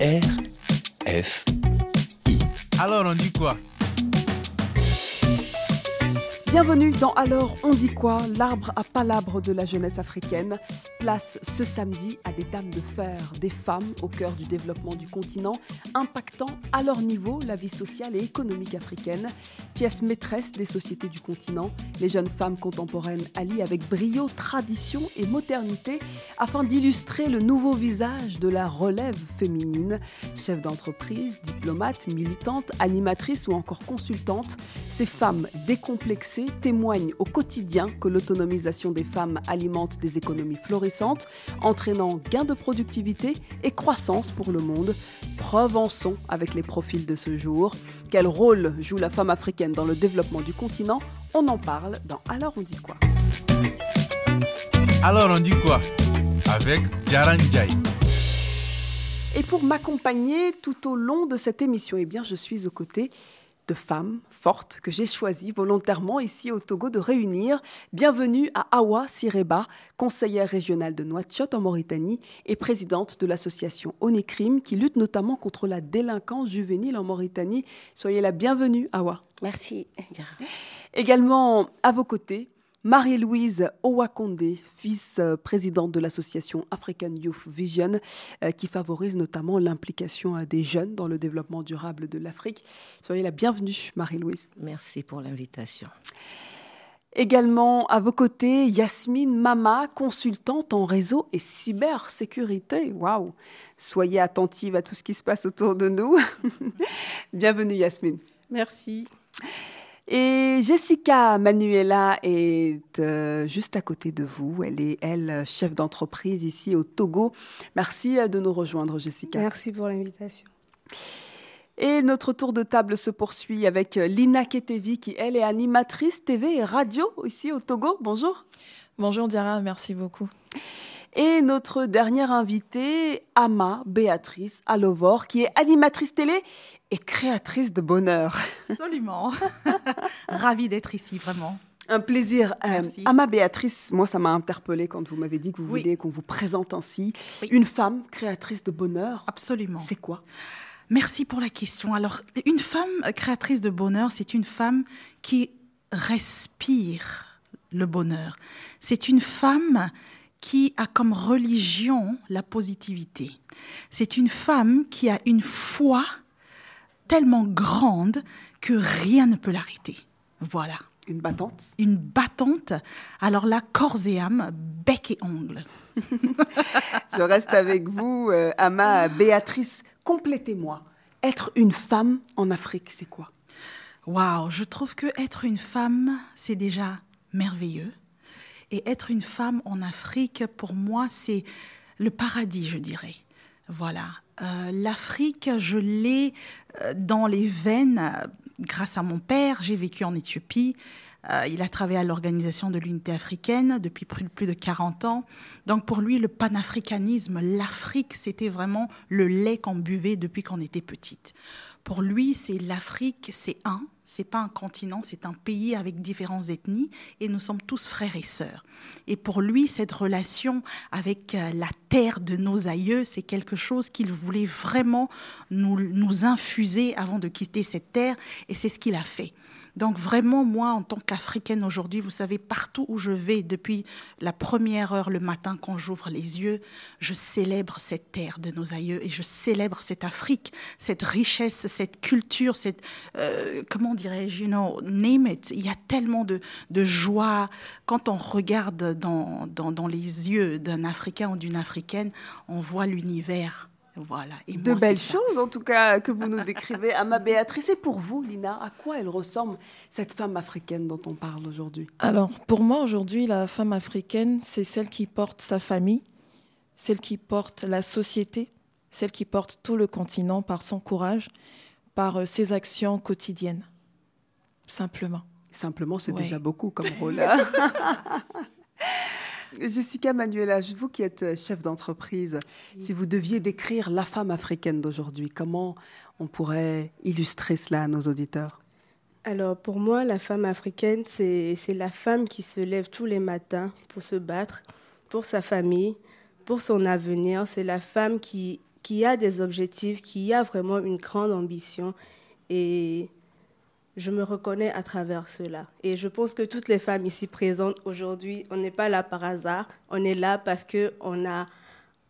F Alors on dit quoi? Bienvenue dans Alors on dit quoi? L'arbre à palabres de la jeunesse africaine. Place ce samedi à des dames de fer, des femmes au cœur du développement du continent, impactant à leur niveau la vie sociale et économique africaine. Pièce maîtresse des sociétés du continent, les jeunes femmes contemporaines allient avec brio tradition et modernité afin d'illustrer le nouveau visage de la relève féminine. Chef d'entreprise, diplomate, militante, animatrice ou encore consultante, ces femmes décomplexées témoignent au quotidien que l'autonomisation des femmes alimente des économies florissantes, entraînant gain de productivité et croissance pour le monde. Preuve en sont avec les profils de ce jour. Quel rôle joue la femme africaine dans le développement du continent On en parle dans Alors on dit quoi Alors on dit quoi Avec Jaran Jai. Et pour m'accompagner tout au long de cette émission, eh bien, je suis aux côtés de femmes fortes que j'ai choisi volontairement ici au Togo de réunir. Bienvenue à Awa Sireba, conseillère régionale de Nouakchott en Mauritanie et présidente de l'association Onécrime qui lutte notamment contre la délinquance juvénile en Mauritanie. Soyez la bienvenue, Awa. Merci. Également à vos côtés, Marie-Louise Owakonde, vice-présidente de l'association African Youth Vision, euh, qui favorise notamment l'implication euh, des jeunes dans le développement durable de l'Afrique. Soyez la bienvenue, Marie-Louise. Merci pour l'invitation. Également à vos côtés, Yasmine Mama, consultante en réseau et cybersécurité. Waouh Soyez attentive à tout ce qui se passe autour de nous. Bienvenue, Yasmine. Merci. Et Jessica Manuela est euh, juste à côté de vous. Elle est, elle, chef d'entreprise ici au Togo. Merci euh, de nous rejoindre, Jessica. Merci pour l'invitation. Et notre tour de table se poursuit avec euh, Lina Ketevi, qui, elle, est animatrice TV et radio ici au Togo. Bonjour. Bonjour Diara, merci beaucoup. Et notre dernière invitée, Ama Béatrice Alovor, qui est animatrice télé et créatrice de bonheur. Absolument. Ravie d'être ici, vraiment. Un plaisir. Euh. Ama Béatrice, moi, ça m'a interpellée quand vous m'avez dit que vous Oui. vouliez qu'on vous présente ainsi. Oui. Une femme créatrice de bonheur. Absolument. C'est quoi? Merci pour la question. Alors, une femme créatrice de bonheur, c'est une femme qui respire le bonheur. C'est une femme qui a comme religion la positivité. C'est une femme qui a une foi tellement grande que rien ne peut l'arrêter. Voilà. Une battante Une battante, alors là, corps et âme, bec et ongles. Je reste avec vous, euh, Ama Béatrice. Complétez-moi. Être une femme en Afrique, c'est quoi? Waouh, je trouve que être une femme, c'est déjà merveilleux. Et être une femme en Afrique, pour moi, c'est le paradis, je dirais. Voilà. Euh, L'Afrique, je l'ai euh, dans les veines grâce à mon père. J'ai vécu en Éthiopie. Euh, il a travaillé à l'Organisation de l'Unité africaine depuis plus de 40 ans. Donc pour lui, le panafricanisme, l'Afrique, c'était vraiment le lait qu'on buvait depuis qu'on était petite. Pour lui, c'est l'Afrique, c'est un, c'est pas un continent, c'est un pays avec différentes ethnies et nous sommes tous frères et sœurs. Et pour lui, cette relation avec euh, la terre de nos aïeux, c'est quelque chose qu'il voulait vraiment nous, nous infuser avant de quitter cette terre et c'est ce qu'il a fait. Donc vraiment, moi, en tant qu'Africaine aujourd'hui, vous savez, partout où je vais, depuis la première heure le matin quand j'ouvre les yeux, je célèbre cette terre de nos aïeux et je célèbre cette Afrique, cette richesse, cette culture, cette, euh, comment dirais-je, you know, name it. Il y a tellement de, de joie. Quand on regarde dans, dans, dans les yeux d'un Africain ou d'une Africaine, on voit l'univers. Voilà. Et De moi, belles choses, en tout cas, que vous nous décrivez. Ama Béatrice, et pour vous, Lina, à quoi elle ressemble, cette femme africaine dont on parle aujourd'hui? Alors, pour moi, aujourd'hui, la femme africaine, c'est celle qui porte sa famille, celle qui porte la société, celle qui porte tout le continent par son courage, par euh, ses actions quotidiennes. Simplement. Simplement, c'est Ouais. déjà beaucoup comme rôle. Jessica Manuela, vous qui êtes chef d'entreprise, si vous deviez décrire la femme africaine d'aujourd'hui, comment on pourrait illustrer cela à nos auditeurs? Alors pour moi, la femme africaine, c'est c'est la femme qui se lève tous les matins pour se battre pour sa famille, pour son avenir. C'est la femme qui qui a des objectifs, qui a vraiment une grande ambition. Et je me reconnais à travers cela. Et je pense que toutes les femmes ici présentes aujourd'hui, on n'est pas là par hasard, on est là parce qu'on a,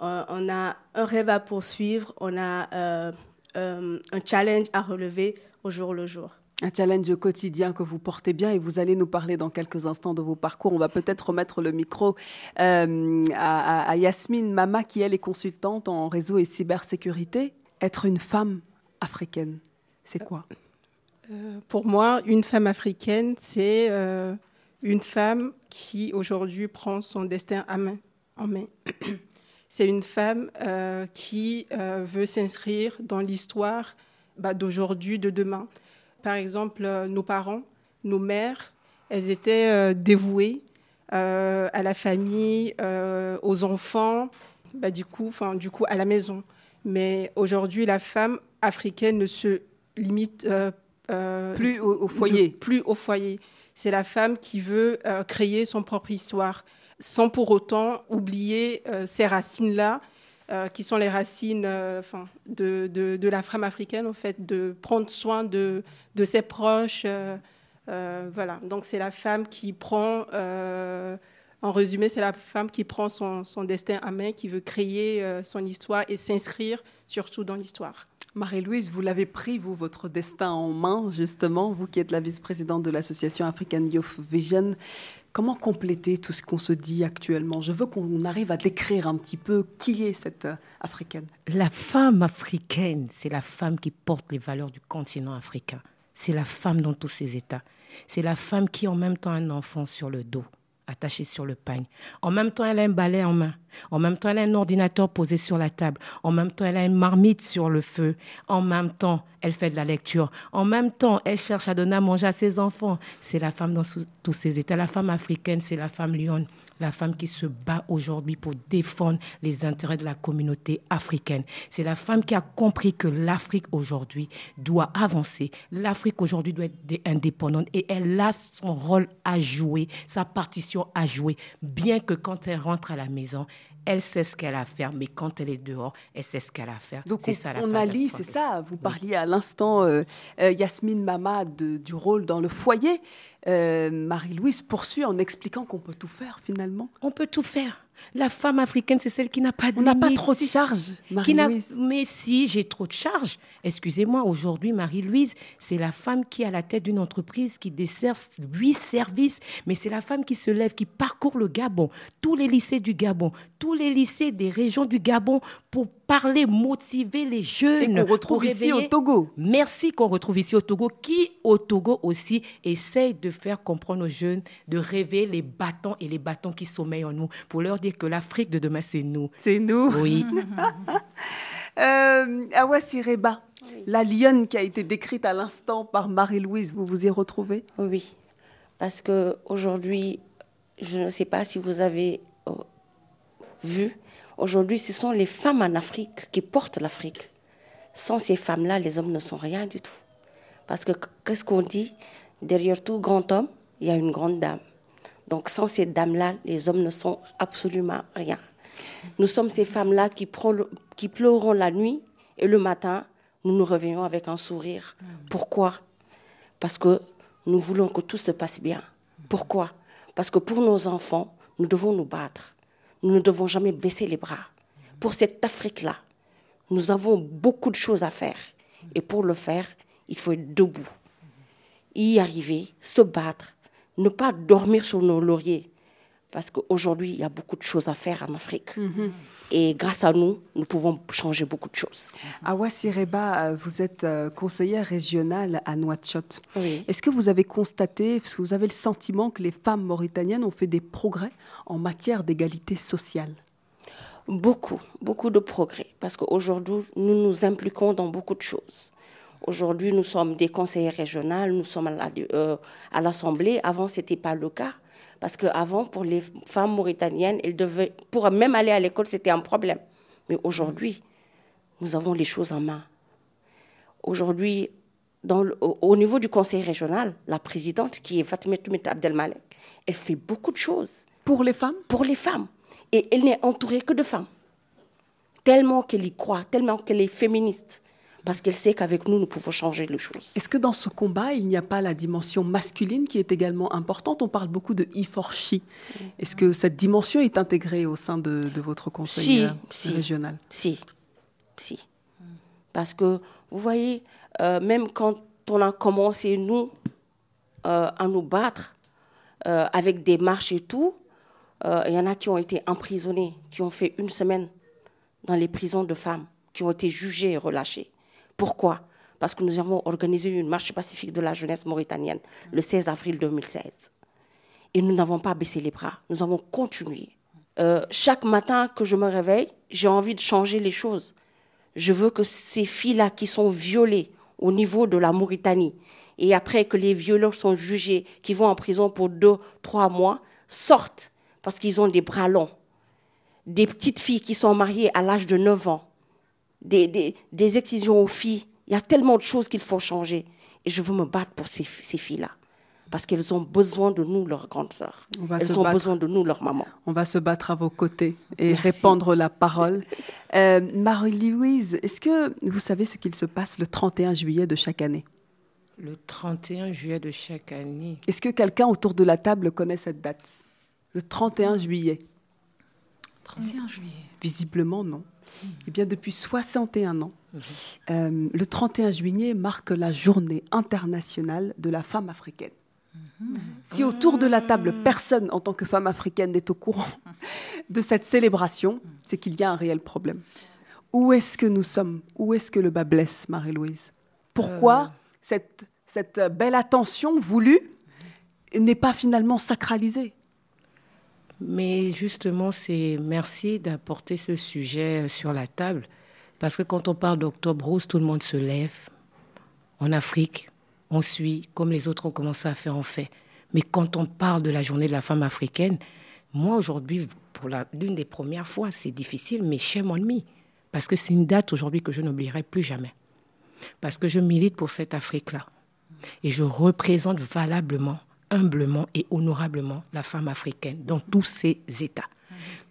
euh, on a un rêve à poursuivre, on a euh, euh, un challenge à relever au jour le jour. Un challenge quotidien que vous portez bien et vous allez nous parler dans quelques instants de vos parcours. On va peut-être remettre le micro à, Yasmine Mama, qui elle est consultante en réseau et cybersécurité. Être une femme africaine, c'est quoi? Pour moi, une femme africaine, c'est euh, une femme qui aujourd'hui prend son destin en main. c'est une femme euh, qui veut s'inscrire dans l'histoire bah, d'aujourd'hui, de demain. Par exemple, nos parents, nos mères, elles étaient dévouées à la famille, aux enfants, bah, du, coup, du coup à la maison. Mais aujourd'hui, la femme africaine ne se limite pas euh, plus au, foyer. plus au foyer. C'est la femme qui veut euh, créer son propre histoire, sans pour autant oublier euh, ces racines-là, qui sont les racines de, de, de, la femme africaine, en fait, de prendre soin de, de ses proches. voilà, donc c'est la femme qui prend, en résumé, c'est la femme qui prend son, son, destin à main, qui veut créer son histoire et s'inscrire surtout dans l'histoire. Marie-Louise, vous l'avez pris, vous, votre destin en main, justement, vous qui êtes la vice-présidente de l'association African Youth Vision. Comment compléter tout ce qu'on se dit actuellement? Je veux qu'on arrive à décrire un petit peu qui est cette euh, africaine. La femme africaine, c'est la femme qui porte les valeurs du continent africain. C'est la femme dans tous ses états. C'est la femme qui, en même temps, a un enfant sur le dos attachée sur le pagne. En même temps, elle a un balai en main. En même temps, elle a un ordinateur posé sur la table. En même temps, elle a une marmite sur le feu. En même temps, elle fait de la lecture. En même temps, elle cherche à donner à manger à ses enfants. C'est la femme dans tous ses états. La femme africaine, c'est la femme lionne la femme qui se bat aujourd'hui pour défendre les intérêts de la communauté africaine. C'est la femme qui a compris que l'Afrique aujourd'hui doit avancer. L'Afrique aujourd'hui doit être indépendante et elle a son rôle à jouer, sa partition à jouer, bien que quand elle rentre à la maison, elle sait ce qu'elle a à faire, mais quand elle est dehors, elle sait ce qu'elle a à faire. Donc on, ça, on allie, c'est ça. Vous parliez à l'instant, euh, euh, Yasmine Mama, du rôle dans le foyer. Euh, Marie-Louise poursuit en expliquant qu'on peut tout faire finalement. On peut tout faire. La femme africaine, c'est celle qui n'a pas de On n'a pas trop de charge, Marie-Louise. Mais si, j'ai trop de charge. Excusez-moi, aujourd'hui, Marie-Louise, c'est la femme qui est à la tête d'une entreprise qui dessert huit services, mais c'est la femme qui se lève, qui parcourt le Gabon, tous les lycées du Gabon, tous les lycées des régions du Gabon pour parler, motiver les jeunes. Et qu'on retrouve ici au Togo. Merci qu'on retrouve ici au Togo, qui au Togo aussi essaye de faire comprendre aux jeunes, de rêver les bâtons et les bâtons qui sommeillent en nous, pour leur dire que l'Afrique de demain, c'est nous. C'est nous. Oui. euh, Awa Sireba, la lionne qui a été décrite à l'instant par Marie-Louise, vous vous y retrouvez? Oui, parce que aujourd'hui, je ne sais pas si vous avez euh, vu, aujourd'hui, ce sont les femmes en Afrique qui portent l'Afrique. Sans ces femmes-là, les hommes ne sont rien du tout. Parce que qu'est-ce qu'on dit? Derrière tout grand homme, il y a une grande dame. Donc sans ces dames-là, les hommes ne sont absolument rien. Nous sommes ces femmes-là qui, qui pleuront la nuit et le matin, nous nous réveillons avec un sourire. Pourquoi? Parce que nous voulons que tout se passe bien. Pourquoi? Parce que pour nos enfants, nous devons nous battre. Nous ne devons jamais baisser les bras. Pour cette Afrique-là, nous avons beaucoup de choses à faire. Et pour le faire, il faut être debout. Y arriver, se battre, ne pas dormir sur nos lauriers. Parce qu'aujourd'hui, il y a beaucoup de choses à faire en Afrique. Mhm. Et grâce à nous, nous pouvons changer beaucoup de choses. Awa Sireba, euh, vous êtes euh, conseillère régionale à Nouakchott. Est-ce que vous avez constaté, est-ce que vous avez le sentiment que les femmes mauritaniennes ont fait des progrès en matière d'égalité sociale? Beaucoup, beaucoup de progrès. Parce qu'aujourd'hui, nous nous impliquons dans beaucoup de choses. Aujourd'hui, nous sommes des conseillers régionaux, nous sommes à euh, l'Assemblée. Avant, ce n'était pas le cas. Parce qu'avant, pour les femmes mauritaniennes, elles devaient, pour même aller à l'école, c'était un problème. Mais aujourd'hui, nous avons les choses en main. Aujourd'hui, au, niveau du conseil régional, la présidente, qui est Fatima Toumet Abdelmalek, elle fait beaucoup de choses. Pour les femmes? Pour les femmes. Et elle n'est entourée que de femmes tellement qu'elle y croit, tellement qu'elle est féministe, parce qu'elle sait qu'avec nous, nous pouvons changer les choses. Est-ce que dans ce combat, il n'y a pas la dimension masculine qui est également importante? On parle beaucoup de e for she. Est-ce que cette dimension est intégrée au sein de, votre conseil euh, régional? Si, si. Parce que, vous voyez, euh, même quand on a commencé, nous, euh, à nous battre avec des marches et tout, il y en a qui ont été emprisonnés, qui ont fait une semaine dans les prisons de femmes, qui ont été jugés et relâchés. Pourquoi? Parce que nous avons organisé une marche pacifique de la jeunesse mauritanienne le 16 avril 2016. Et nous n'avons pas baissé les bras, nous avons continué. Euh, chaque matin que je me réveille, j'ai envie de changer les choses. Je veux que ces filles-là qui sont violées au niveau de la Mauritanie, et après que les violeurs sont jugés, qui vont en prison pour deux, trois mois, sortent parce qu'ils ont des bras longs. Des petites filles qui sont mariées à l'âge de 9 ans, des, des, excisions aux filles. Il y a tellement de choses qu'il faut changer. Et je veux me battre pour ces, ces filles-là. Parce qu'elles ont besoin de nous, leurs grandes sœurs. Elles ont besoin de nous, leurs mamans. On va se battre à vos côtés et répandre la parole. Euh, Marie-Louise, est-ce que vous savez ce qu'il se passe le 31 juillet de chaque année? Le 31 juillet de chaque année. Est-ce que quelqu'un autour de la table connaît cette date? Le 31 juillet. 31 juillet. Visiblement, non. Eh bien, depuis 61 ans, euh, le 31 juillet marque la journée internationale de la femme africaine. Si autour de la table, personne en tant que femme africaine n'est au courant de cette célébration, c'est qu'il y a un réel problème. Où est-ce que nous sommes? Où est-ce que le bas blesse, Marie-Louise? Pourquoi euh. cette, cette belle attention voulue n'est pas finalement sacralisée? Mais justement, c'est merci d'apporter ce sujet euh, sur la table. Parce que quand on parle d'Octobre Rose, tout le monde se lève. En Afrique, on suit, comme les autres ont commencé à faire, on fait. Mais quand on parle de la journée de la femme africaine, moi aujourd'hui, pour l'une des premières fois, c'est difficile, mais chez mon ami. Parce que c'est une date aujourd'hui que je n'oublierai plus jamais. Parce que je milite pour cette Afrique-là. Et je représente valablement humblement et honorablement la femme africaine dans tous ses états.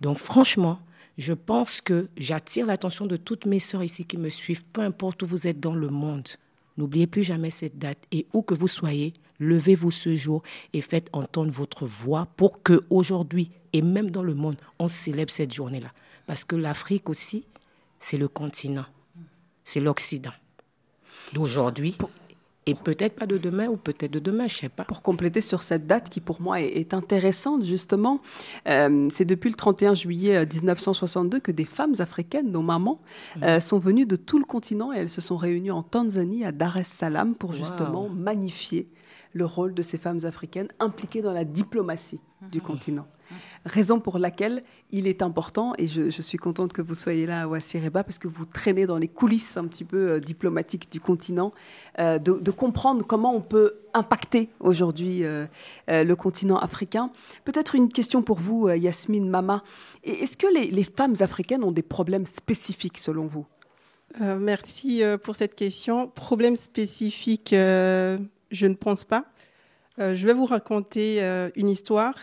Donc franchement, je pense que j'attire l'attention de toutes mes sœurs ici qui me suivent, peu importe où vous êtes dans le monde. N'oubliez plus jamais cette date et où que vous soyez, levez-vous ce jour et faites entendre votre voix pour que aujourd'hui et même dans le monde, on célèbre cette journée-là. Parce que l'Afrique aussi, c'est le continent, c'est l'Occident. D'aujourd'hui et peut-être pas de demain ou peut-être de demain, je sais pas. Pour compléter sur cette date qui pour moi est, intéressante justement, euh, c'est depuis le 31 juillet 1962 euh, que des femmes africaines, nos mamans, mmh. euh, sont venues de tout le continent et elles se sont réunies en Tanzanie à Dar es Salaam pour justement magnifier le rôle de ces femmes africaines impliquées dans la diplomatie du mmh. continent. Raison pour laquelle il est important, et je, suis contente que vous soyez là à Ouassireba, parce que vous traînez dans les coulisses un petit peu euh, diplomatiques du continent, euh, de, comprendre comment on peut impacter aujourd'hui euh, le continent africain. Peut-être une question pour vous, Yasmine Mama. Est-ce que les, femmes africaines ont des problèmes spécifiques selon vous? Merci pour cette question. Problèmes spécifiques, je ne pense pas. je vais vous raconter une histoire.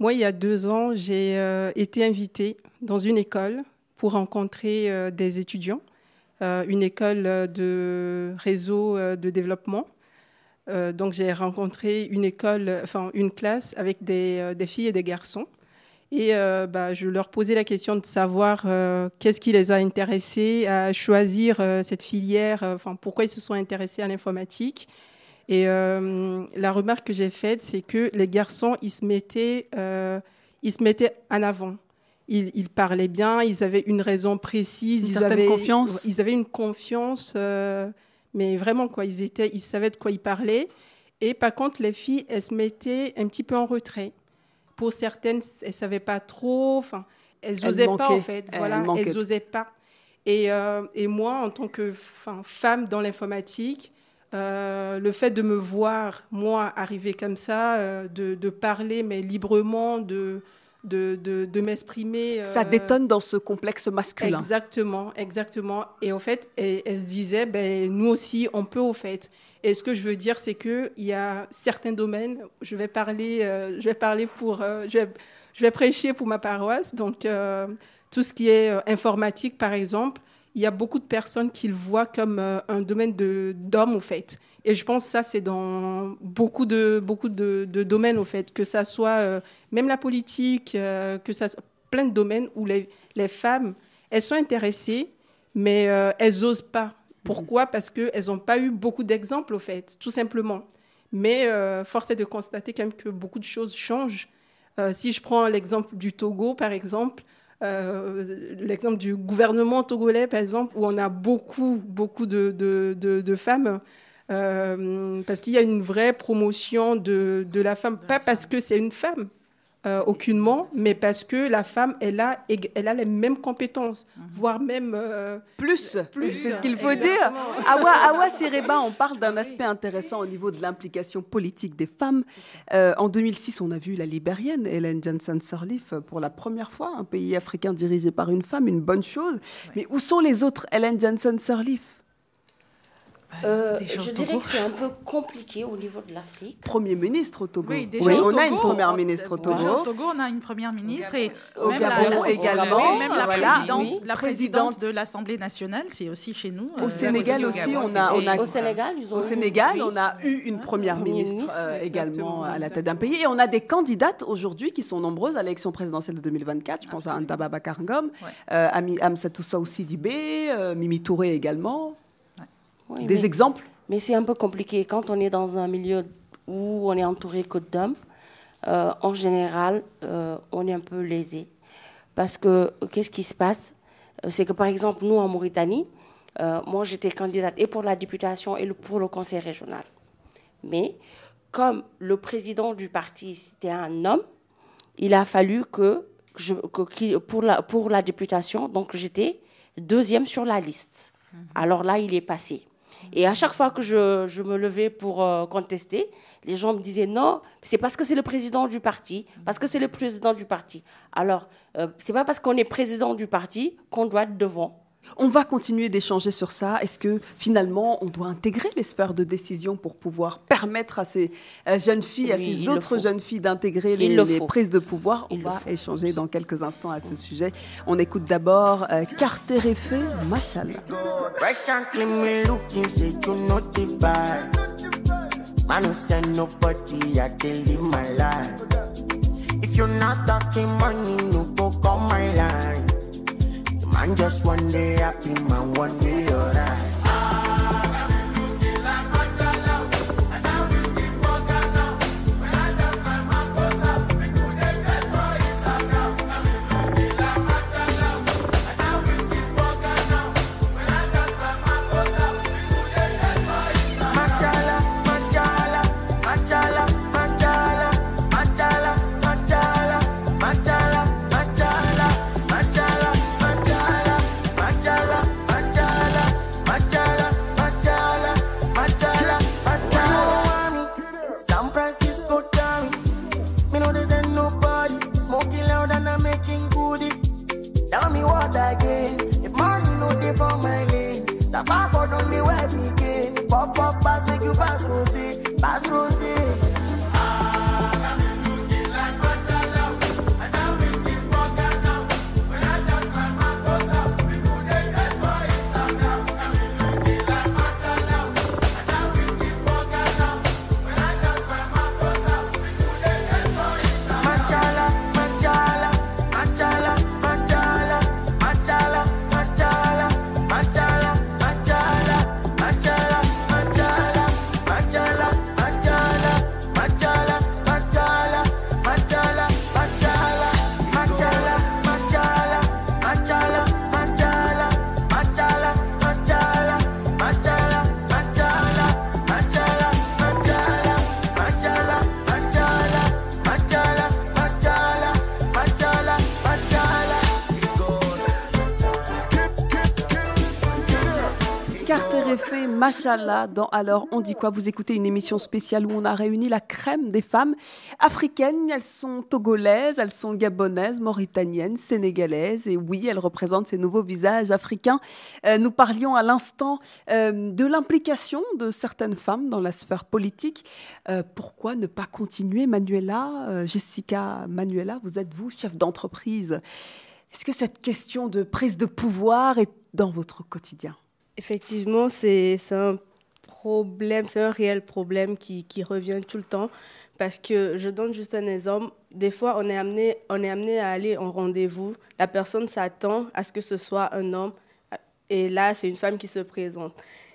Moi, il y a deux ans, j'ai euh, été invitée dans une école pour rencontrer euh, des étudiants, euh, une école de réseau de développement. donc, j'ai rencontré une école, enfin une classe avec des, filles et des garçons. Et bah, je leur posais la question de savoir qu'est-ce qui les a intéressés à choisir cette filière, enfin pourquoi ils se sont intéressés à l'informatique et euh, la remarque que j'ai faite, c'est que les garçons, ils se mettaient, euh, ils se mettaient en avant. Ils, parlaient bien, ils avaient une raison précise. Une ils avaient confiance. Ils avaient une confiance, euh, mais vraiment quoi. Ils étaient, ils savaient de quoi ils parlaient. Et par contre, les filles, elles se mettaient un petit peu en retrait. Pour certaines, elles savaient pas trop. Enfin, elles n'osaient pas en fait. Voilà, elles n'osaient pas. Et, et, moi, en tant que femme dans l'informatique, euh, le fait de me voir, moi, arriver comme ça, euh, de, parler, mais librement, de, de, de, m'exprimer. ça euh, détonne dans ce complexe masculin. Exactement, exactement. Et au fait, elle, se disait, ben, nous aussi, on peut, au fait. Et ce que je veux dire, c'est qu'il y a certains domaines, je vais parler, je vais parler pour, je vais, je, vais, prêcher pour ma paroisse, donc tout ce qui est informatique, par exemple, il y a beaucoup de personnes qui le voient comme un domaine d'hommes, au fait. Et je pense que ça, c'est dans beaucoup de, beaucoup de, domaines, au fait, que ça soit même la politique, que ça soit plein de domaines où les, les femmes, elles sont intéressées, mais elles n'osent pas. Pourquoi? Parce qu'elles n'ont pas eu beaucoup d'exemples, au fait, tout simplement. Mais euh, force est de constater quand même que beaucoup de choses changent. Euh, si je prends l'exemple du Togo, par exemple, euh, l'exemple du gouvernement togolais, par exemple, où on a beaucoup, beaucoup de, de, de, femmes, parce qu'il y a une vraie promotion de, de la femme, pas parce que c'est une femme, euh, aucunement, mais parce que la femme, elle a, elle a les mêmes compétences, mhm. voire même euh, plus. plus c'est ce qu'il faut dire. Awa, Awa Sireba, on parle d'un aspect intéressant au niveau de l'implication politique des femmes. Euh, en 2006, on a vu la libérienne Hélène Johnson Sirleaf pour la première fois, un pays africain dirigé par une femme, une bonne chose. Mais où sont les autres Hélène Johnson Sirleaf euh, je dirais que c'est un peu compliqué au niveau de l'Afrique. Premier ministre au Togo. Oui, on a une première ministre au Togo. au Togo, on a une première ministre et au Gabon également. Même la présidente, la présidente de l'Assemblée nationale, c'est aussi chez nous. Au euh, Sénégal aussi, on a, on a, au Sénégal, au Sénégal, on a eu une première ministre euh, également à la tête d'un pays et on a des candidates aujourd'hui qui sont nombreuses à l'élection présidentielle de 2024. Je pense à Anta Babacar Ngom, Amsatou Sow Sidibé, Mimi Touré également des exemples Mais c'est un peu compliqué. Quand on est dans un milieu où on est entouré que d'hommes, euh, en général, euh, on est un peu lésé. Parce que qu'est-ce qui se passe? Euh, C'est que par exemple, nous en Mauritanie, moi j'étais candidate et pour la députation et pour le conseil régional. Mais comme le président du parti c'était un homme, il a fallu que, je, pour, la, pour la députation, donc j'étais deuxième sur la liste. Mhm. Alors là, il est passé. Et à chaque fois que je, me levais pour euh, contester, les gens me disaient non, c'est parce que c'est le président du parti, parce que c'est le président du parti. Alors, euh, c'est pas parce qu'on est président du parti qu'on doit être devant. On va continuer d'échanger sur ça. Est-ce que finalement, on doit intégrer les sphères de décision pour pouvoir permettre à ces euh, jeunes filles, à ces autres jeunes filles d'intégrer les, prises de pouvoir? On va échanger dans quelques instants à ce sujet. On écoute d'abord euh, Carter Effet, Machallah. If you're not talking money, no go come my line. Man just one day happy, man one day alright. Alors on dit quoi? Vous écoutez une émission spéciale où on a réuni la crème des femmes africaines. Elles sont togolaises, elles sont gabonaises, mauritaniennes, sénégalaises. Et oui, elles représentent ces nouveaux visages africains. Euh, nous parlions à l'instant euh, de l'implication de certaines femmes dans la sphère politique. Euh, pourquoi ne pas continuer Manuela, Jessica Manuela, vous êtes vous, chef d'entreprise Est-ce que cette question de prise de pouvoir est dans votre quotidien? Effectivement, c'est un problème, c'est un réel problème qui, qui, revient tout le temps. Parce que je donne juste un exemple. Des fois, on est amené, on est amené à aller en rendez-vous. La personne s'attend à ce que ce soit un homme. Et là, c'est une femme qui se présente.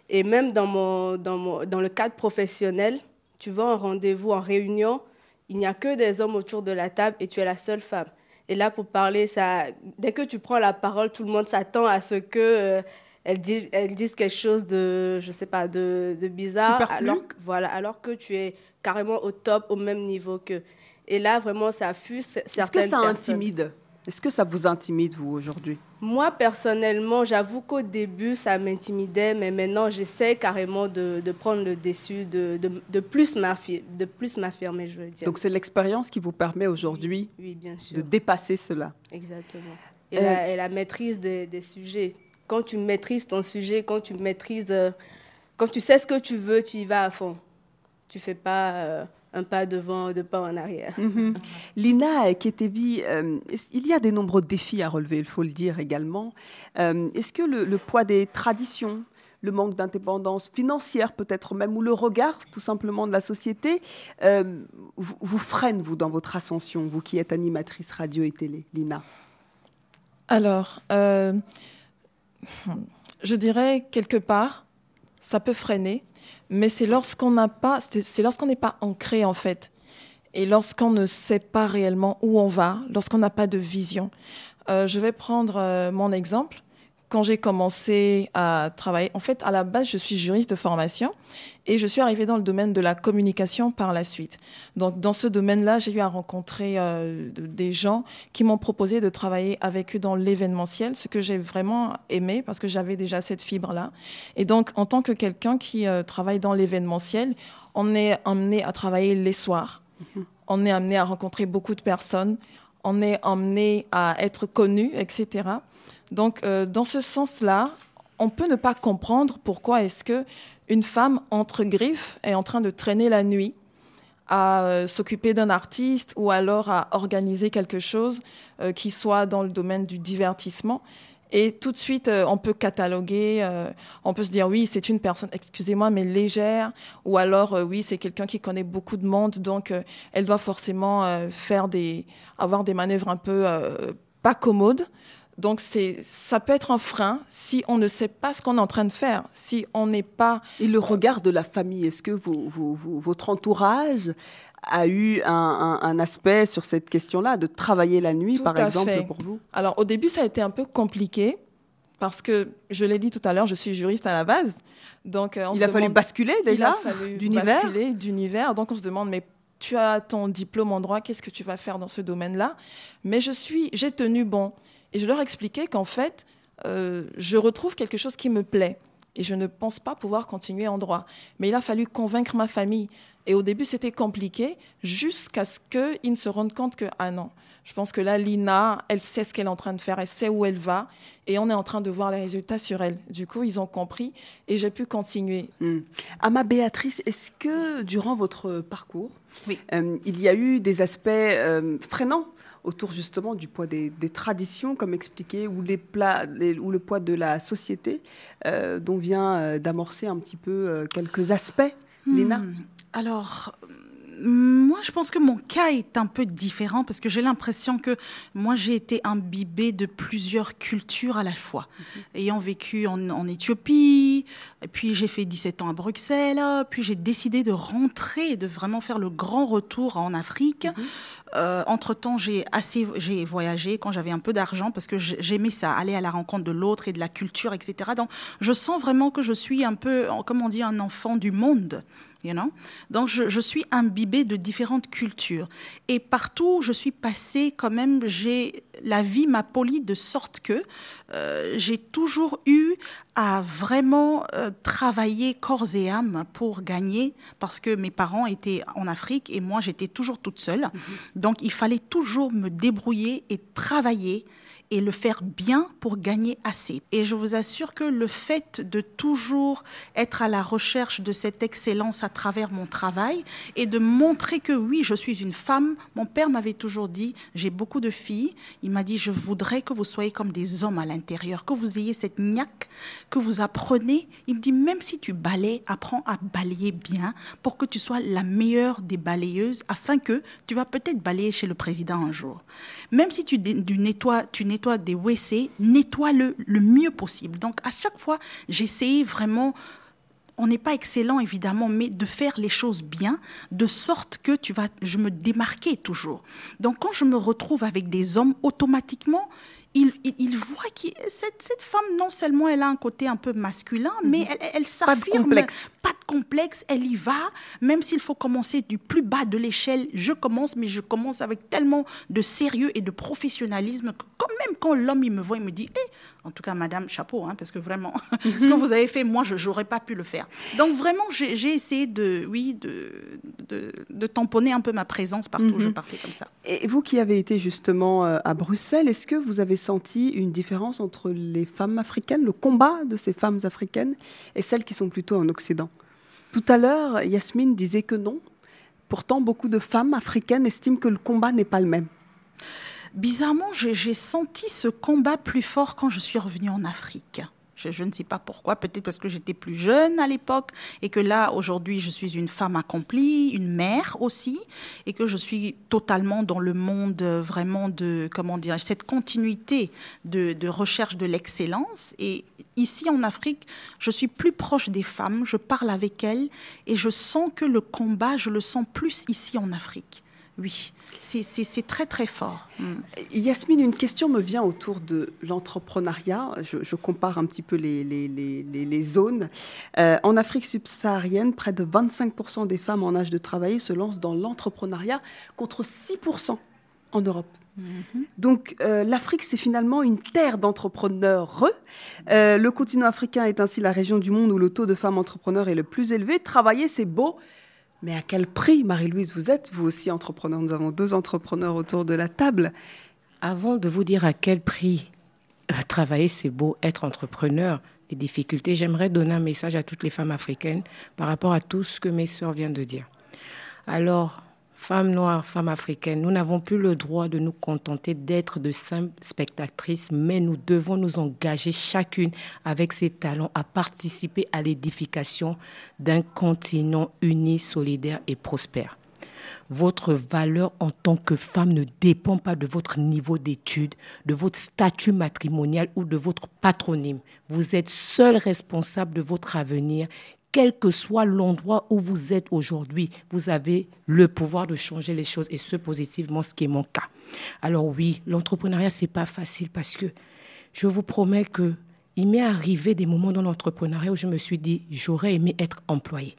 Et même dans, mon, dans, mon, dans le cadre professionnel, tu vas en rendez-vous, en réunion, il n'y a que des hommes autour de la table et tu es la seule femme. Et là, pour parler, ça, dès que tu prends la parole, tout le monde s'attend à ce que euh, elle dise, elle dise quelque chose de, je sais pas, de, de bizarre. Alors, voilà, alors que tu es carrément au top, au même niveau que. Et là, vraiment, ça fuse certaines Est-ce que ça intimide? Est-ce que ça vous intimide, vous, aujourd'hui? Moi, personnellement, j'avoue qu'au début, ça m'intimidait, mais maintenant, j'essaie carrément de, de, prendre le dessus, de, de, de plus m'affirmer, je veux dire. Donc, c'est l'expérience qui vous permet aujourd'hui oui, oui, de dépasser cela Exactement. Et, euh... la, et la, maîtrise des, des, sujets. Quand tu maîtrises ton sujet, quand tu maîtrises... Euh, quand tu sais ce que tu veux, tu y vas à fond. Tu fais pas euh, un pas devant, deux pas en arrière. Mm -hmm. Lina Ketevi, euh, il y a des nombreux défis à relever, il faut le dire également. Euh, Est-ce que le, le, poids des traditions, le manque d'indépendance financière peut-être même, ou le regard tout simplement de la société, euh, vous, vous, freine, vous, dans votre ascension, vous qui êtes animatrice radio et télé, Lina? Alors, je dirais quelque part, ça peut freiner, mais c'est lorsqu'on n'a pas, c'est lorsqu'on n'est pas ancré en fait, et lorsqu'on ne sait pas réellement où on va, lorsqu'on n'a pas de vision. Euh, je vais prendre euh, mon exemple. Quand j'ai commencé à travailler, en fait, à la base, je suis juriste de formation et je suis arrivée dans le domaine de la communication par la suite. Donc, dans ce domaine-là, j'ai eu à rencontrer euh, des gens qui m'ont proposé de travailler avec eux dans l'événementiel, ce que j'ai vraiment aimé parce que j'avais déjà cette fibre-là. Et donc, en tant que quelqu'un qui euh, travaille dans l'événementiel, on est amené à travailler les soirs. Mm -hmm. On est amené à rencontrer beaucoup de personnes. On est amené à être connu, etc. Donc, euh, dans ce sens-là, on peut ne pas comprendre pourquoi est-ce que une femme entre griffes est en train de traîner la nuit à euh, s'occuper d'un artiste ou alors à organiser quelque chose euh, qui soit dans le domaine du divertissement. Et tout de suite, on peut cataloguer, on peut se dire oui, c'est une personne, excusez-moi, mais légère, ou alors oui, c'est quelqu'un qui connaît beaucoup de monde, donc elle doit forcément faire des, avoir des manœuvres un peu pas commodes. Donc c'est, ça peut être un frein si on ne sait pas ce qu'on est en train de faire, si on n'est pas. Et le regard de la famille, est-ce que vous, vous, vous, votre entourage a eu un, un, un aspect sur cette question-là, de travailler la nuit, tout par exemple, fait. pour vous? Alors, au début, ça a été un peu compliqué parce que, je l'ai dit tout à l'heure, je suis juriste à la base. Donc, euh, on il a demande, fallu basculer déjà d'univers. basculer d'univers. Donc, on se demande, mais tu as ton diplôme en droit, qu'est-ce que tu vas faire dans ce domaine-là? Mais je suis, j'ai tenu bon. Et je leur expliquais qu'en fait, euh, je retrouve quelque chose qui me plaît. Et je ne pense pas pouvoir continuer en droit. Mais il a fallu convaincre ma famille. Et au début, c'était compliqué jusqu'à ce qu'ils ne se rendent compte que, ah non, je pense que là, Lina, elle sait ce qu'elle est en train de faire, elle sait où elle va, et on est en train de voir les résultats sur elle. Du coup, ils ont compris et j'ai pu continuer. Mmh. Ama Béatrice, est-ce que durant votre parcours, oui. euh, il y a eu des aspects euh, freinants autour justement du poids des, des, traditions, comme expliqué, ou, les plats, les, ou le poids de la société, euh, dont vient d'amorcer un petit peu quelques aspects, mmh. Lina alors, moi, je pense que mon cas est un peu différent parce que j'ai l'impression que moi, j'ai été imbibée de plusieurs cultures à la fois. Mm -hmm. Ayant vécu en, en, Éthiopie, puis j'ai fait 17 ans à Bruxelles, puis j'ai décidé de rentrer, de vraiment faire le grand retour en Afrique. Mm -hmm. Euh, entre-temps, j'ai assez j'ai voyagé quand j'avais un peu d'argent parce que j'aimais ça, aller à la rencontre de l'autre et de la culture, etc. Donc, je sens vraiment que je suis un peu, comme on dit, un enfant du monde. You know? Donc, je, je, suis imbibée de différentes cultures. Et partout où je suis passée, quand même, j'ai la vie m'a poli de sorte que euh, j'ai toujours eu à vraiment euh, travailler corps et âme pour gagner, parce que mes parents étaient en Afrique et moi, j'étais toujours toute seule. Mm -hmm. Donc, il fallait toujours me débrouiller et travailler et le faire bien pour gagner assez. Et je vous assure que le fait de toujours être à la recherche de cette excellence à travers mon travail et de montrer que oui, je suis une femme, mon père m'avait toujours dit, j'ai beaucoup de filles, il m'a dit, je voudrais que vous soyez comme des hommes à l'intérieur, que vous ayez cette niaque, que vous apprenez. Il me dit, même si tu balayes, apprends à balayer bien pour que tu sois la meilleure des balayeuses afin que tu vas peut-être balayer chez le président un jour. Même si tu, tu nettoies, tu nettoies des WC, nettoie-le le mieux possible. Donc à chaque fois, j'essayais vraiment on n'est pas excellent évidemment, mais de faire les choses bien, de sorte que tu vas, je me démarquais toujours. Donc quand je me retrouve avec des hommes, automatiquement, il, il, voit que cette, cette, femme, non seulement elle a un côté un peu masculin, mais mhm. elle, elle s'affirme. Pas de complexe. Pas de complexe, elle y va. Même s'il faut commencer du plus bas de l'échelle, je commence, mais je commence avec tellement de sérieux et de professionnalisme que quand même quand l'homme il me voit, il me dit, eh, en tout cas, madame, chapeau, hein, parce que vraiment, ce que vous avez fait, moi, je n'aurais pas pu le faire. Donc, vraiment, j'ai essayé de, oui, de, de, tamponner un peu ma présence partout où je mhm. partais comme ça. Et vous qui avez été justement euh, à Bruxelles, est-ce que vous avez senti une différence entre les femmes africaines, le combat de ces femmes africaines, et celles qui sont plutôt en Occident? Tout à l'heure, Yasmine disait que non. Pourtant, beaucoup de femmes africaines estiment que le combat n'est pas le même. Bizarrement, j'ai senti ce combat plus fort quand je suis revenue en Afrique. Je, ne sais pas pourquoi, peut-être parce que j'étais plus jeune à l'époque et que là, aujourd'hui, je suis une femme accomplie, une mère aussi, et que je suis totalement dans le monde euh, vraiment de, comment dire, cette continuité de, de recherche de l'excellence. Et ici en Afrique, je suis plus proche des femmes, je parle avec elles et je sens que le combat, je le sens plus ici en Afrique. Oui, c'est très très fort. Mm. Yasmine, une question me vient autour de l'entrepreneuriat. Je, compare un petit peu les, zones. Euh, en Afrique subsaharienne, près de 25% des femmes en âge de travailler se lancent dans l'entrepreneuriat contre 6% en Europe. Mm-hmm. Donc euh, l'Afrique, c'est finalement une terre d'entrepreneurs. Euh, le continent africain est ainsi la région du monde où le taux de femmes entrepreneurs est le plus élevé. Travailler, c'est beau, mais à quel prix, Marie-Louise, vous êtes vous aussi entrepreneur? Nous avons deux entrepreneurs autour de la table. Avant de vous dire à quel prix euh, travailler, c'est beau, être entrepreneur, les difficultés, j'aimerais donner un message à toutes les femmes africaines par rapport à tout ce que mes sœurs viennent de dire. Alors, Femmes noires, femmes africaines, nous n'avons plus le droit de nous contenter d'être de simples spectatrices, mais nous devons nous engager chacune avec ses talents à participer à l'édification d'un continent uni, solidaire et prospère. Votre valeur en tant que femme ne dépend pas de votre niveau d'études, de votre statut matrimonial ou de votre patronyme. Vous êtes seul responsable de votre avenir quel que soit l'endroit où vous êtes aujourd'hui, vous avez le pouvoir de changer les choses et ce positivement, ce qui est mon cas. Alors oui, l'entrepreneuriat, c'est pas facile parce que je vous promets que il m'est arrivé des moments dans l'entrepreneuriat où je me suis dit, j'aurais aimé être employé.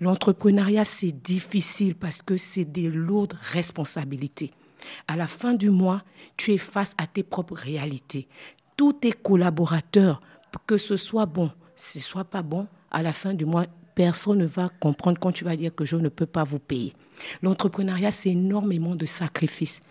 L'entrepreneuriat, c'est difficile parce que c'est des lourdes responsabilités. À la fin du mois, tu es face à tes propres réalités. Tous tes collaborateurs, que ce soit bon, ce soit pas bon, à la fin du mois, personne ne va comprendre quand tu vas dire que je ne peux pas vous payer. L'entrepreneuriat, c'est énormément de sacrifices.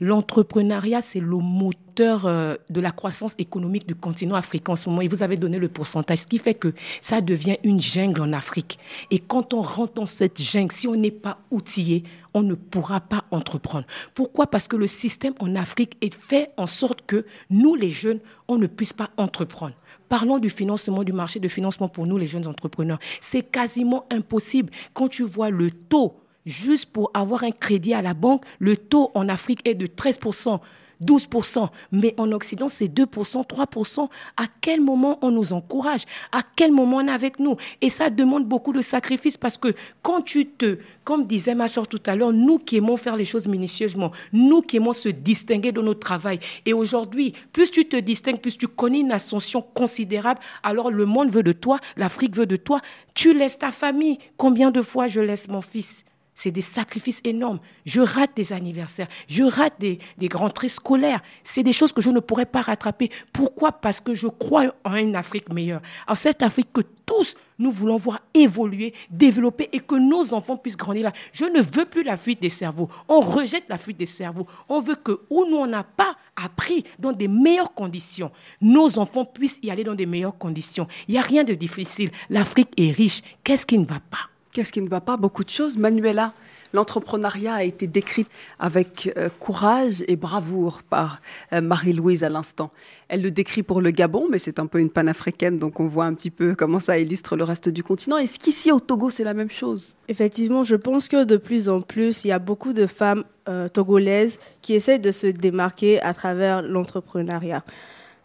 L'entrepreneuriat, c'est le moteur euh, de la croissance économique du continent africain en ce moment. Et vous avez donné le pourcentage, ce qui fait que ça devient une jungle en Afrique. Et quand on rentre dans cette jungle, si on n'est pas outillé, on ne pourra pas entreprendre. Pourquoi? Parce que le système en Afrique est fait en sorte que nous, les jeunes, on ne puisse pas entreprendre. Parlons du financement, du marché de financement pour nous, les jeunes entrepreneurs. C'est quasiment impossible. Quand tu vois le taux, juste pour avoir un crédit à la banque, le taux en Afrique est de 13%. 12%, mais en Occident, c'est 2%, 3%. À quel moment on nous encourage? À quel moment on est avec nous? Et ça demande beaucoup de sacrifices parce que quand tu te, comme disait ma soeur tout à l'heure, nous qui aimons faire les choses minutieusement, nous qui aimons se distinguer de notre travail, et aujourd'hui, plus tu te distingues, plus tu connais une ascension considérable, alors le monde veut de toi, l'Afrique veut de toi, tu laisses ta famille. Combien de fois je laisse mon fils? C'est des sacrifices énormes. Je rate des anniversaires, je rate des, des rentrées scolaires. C'est des choses que je ne pourrais pas rattraper. Pourquoi? Parce que je crois en une Afrique meilleure. En cette Afrique que tous nous voulons voir évoluer, développer et que nos enfants puissent grandir là. Je ne veux plus la fuite des cerveaux. On rejette la fuite des cerveaux. On veut que où nous on n'a pas appris dans des meilleures conditions, nos enfants puissent y aller dans des meilleures conditions. Il n'y a rien de difficile. L'Afrique est riche. Qu'est-ce qui ne va pas? Qu'est-ce qui ne va pas? Beaucoup de choses. Manuela, l'entrepreneuriat a été décrit avec euh, courage et bravoure par euh, Marie-Louise à l'instant. Elle le décrit pour le Gabon, mais c'est un peu une panafricaine, donc on voit un petit peu comment ça illustre le reste du continent. Est-ce qu'ici au Togo, c'est la même chose? Effectivement, je pense que de plus en plus, il y a beaucoup de femmes euh, togolaises qui essayent de se démarquer à travers l'entrepreneuriat.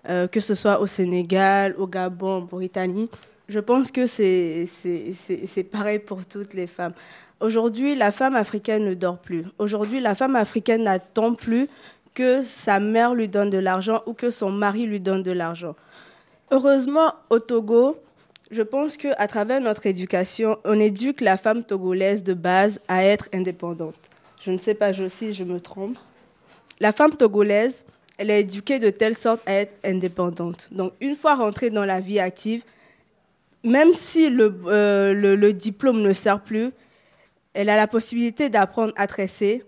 que ce soit au Sénégal, au Gabon, en Mauritanie, je pense que c'est pareil pour toutes les femmes. Aujourd'hui, la femme africaine ne dort plus. Aujourd'hui, la femme africaine n'attend plus que sa mère lui donne de l'argent ou que son mari lui donne de l'argent. Heureusement, au Togo, je pense qu'à travers notre éducation, on éduque la femme togolaise de base à être indépendante. Je ne sais pas si je me trompe. La femme togolaise, elle est éduquée de telle sorte à être indépendante. Donc, une fois rentrée dans la vie active, même si euh, le, le, diplôme ne sert plus, elle a la possibilité d'apprendre à tresser.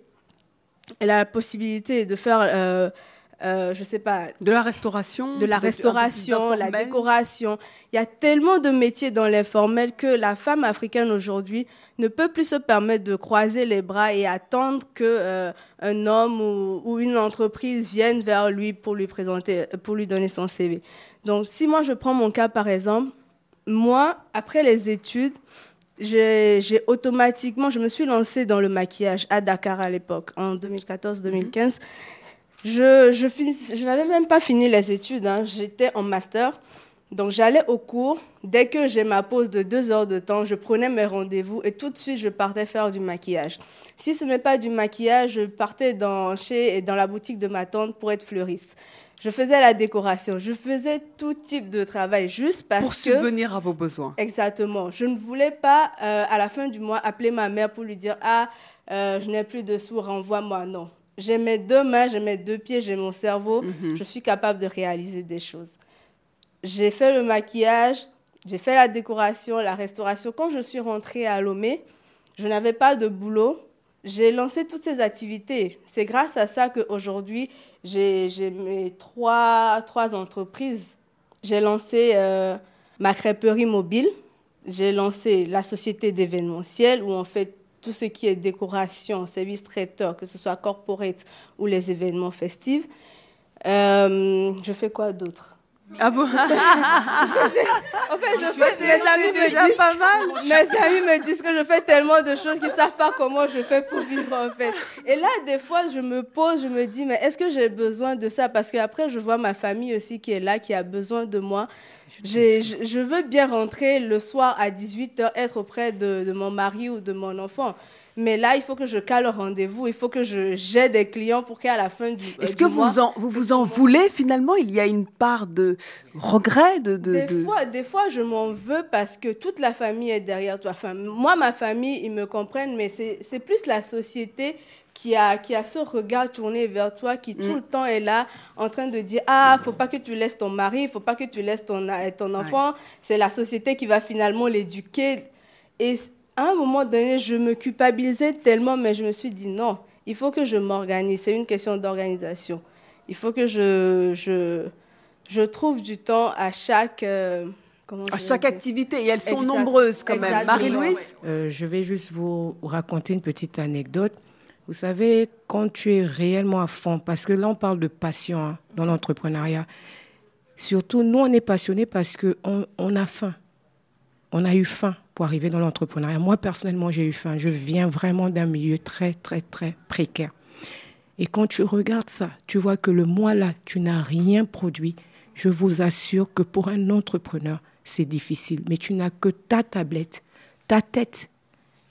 Elle a la possibilité de faire, euh, euh, je sais pas. De la restauration. De la restauration, la décoration. Il y a tellement de métiers dans l'informel que la femme africaine aujourd'hui ne peut plus se permettre de croiser les bras et attendre que un homme ou, ou, une entreprise vienne vers lui pour lui présenter, pour lui donner son CV. Donc, si moi je prends mon cas par exemple, moi, après les études, j'ai automatiquement, je me suis lancée dans le maquillage à Dakar à l'époque, en 2014-2015. Je, je, je n'avais même pas fini les études, hein. j'étais en master. Donc j'allais au cours, dès que j'ai ma pause de deux heures de temps, je prenais mes rendez-vous et tout de suite je partais faire du maquillage. Si ce n'est pas du maquillage, je partais dans, chez, dans la boutique de ma tante pour être fleuriste. Je faisais la décoration, je faisais tout type de travail juste parce que... Pour subvenir à vos besoins. Exactement. Je ne voulais pas, euh, à la fin du mois, appeler ma mère pour lui dire Ah, euh, je n'ai plus de sous, renvoie-moi. Non. J'ai mes deux mains, j'ai mes deux pieds, j'ai mon cerveau. Mhm. Je suis capable de réaliser des choses. J'ai fait le maquillage, j'ai fait la décoration, la restauration. Quand je suis rentrée à Lomé, je n'avais pas de boulot j'ai lancé toutes ces activités. C'est grâce à ça qu'aujourd'hui, j'ai mes trois, trois entreprises. J'ai lancé euh, ma crêperie mobile. J'ai lancé la société d'événementiel où on fait tout ce qui est décoration, service traiteur, que ce soit corporate ou les événements festifs. Euh, je fais quoi d'autre? Ah bon? En fait, je fais, mes amis me disent, pas mal. mes amis me disent que je fais tellement de choses qu'ils savent pas comment je fais pour vivre en fait. Et là, des fois, je me pose, je me dis, mais est-ce que j'ai besoin de ça? Parce qu'après, je vois ma famille aussi qui est là, qui a besoin de moi. Je, je veux bien rentrer le soir à 18h, être auprès de, de mon mari ou de mon enfant. Mais là, il faut que je cale le rendez-vous, il faut que j'ai des clients pour qu'à la fin du Est-ce que vous, en, vous vous en voulez finalement? Il y a une part de regret de, de, des, Fois, des fois, je m'en veux parce que toute la famille est derrière toi. Enfin, moi, ma famille, ils me comprennent, mais c'est plus la société qui a, qui a ce regard tourné vers toi, qui tout mm. le temps est là en train de dire Ah, faut pas que tu laisses ton mari, faut pas que tu laisses ton, ton enfant. C'est la société qui va finalement l'éduquer. Et à un moment donné, je me culpabilisais tellement, mais je me suis dit non, il faut que je m'organise. C'est une question d'organisation. Il faut que je, je, je, trouve du temps à chaque. Euh, à chaque activité, et elles sont nombreuses quand même. Marie-Louise? Euh, Je vais juste vous raconter une petite anecdote. Vous savez, quand tu es réellement à fond, parce que là on parle de passion hein, dans l'entrepreneuriat, surtout nous on est passionnés parce qu'on on a faim. On a eu faim pour arriver dans l'entrepreneuriat. Moi, personnellement, j'ai eu faim. Je viens vraiment d'un milieu très, très, très précaire. Et quand tu regardes ça, tu vois que le mois-là, tu n'as rien produit. Je vous assure que pour un entrepreneur, c'est difficile. Mais tu n'as que ta tablette, ta tête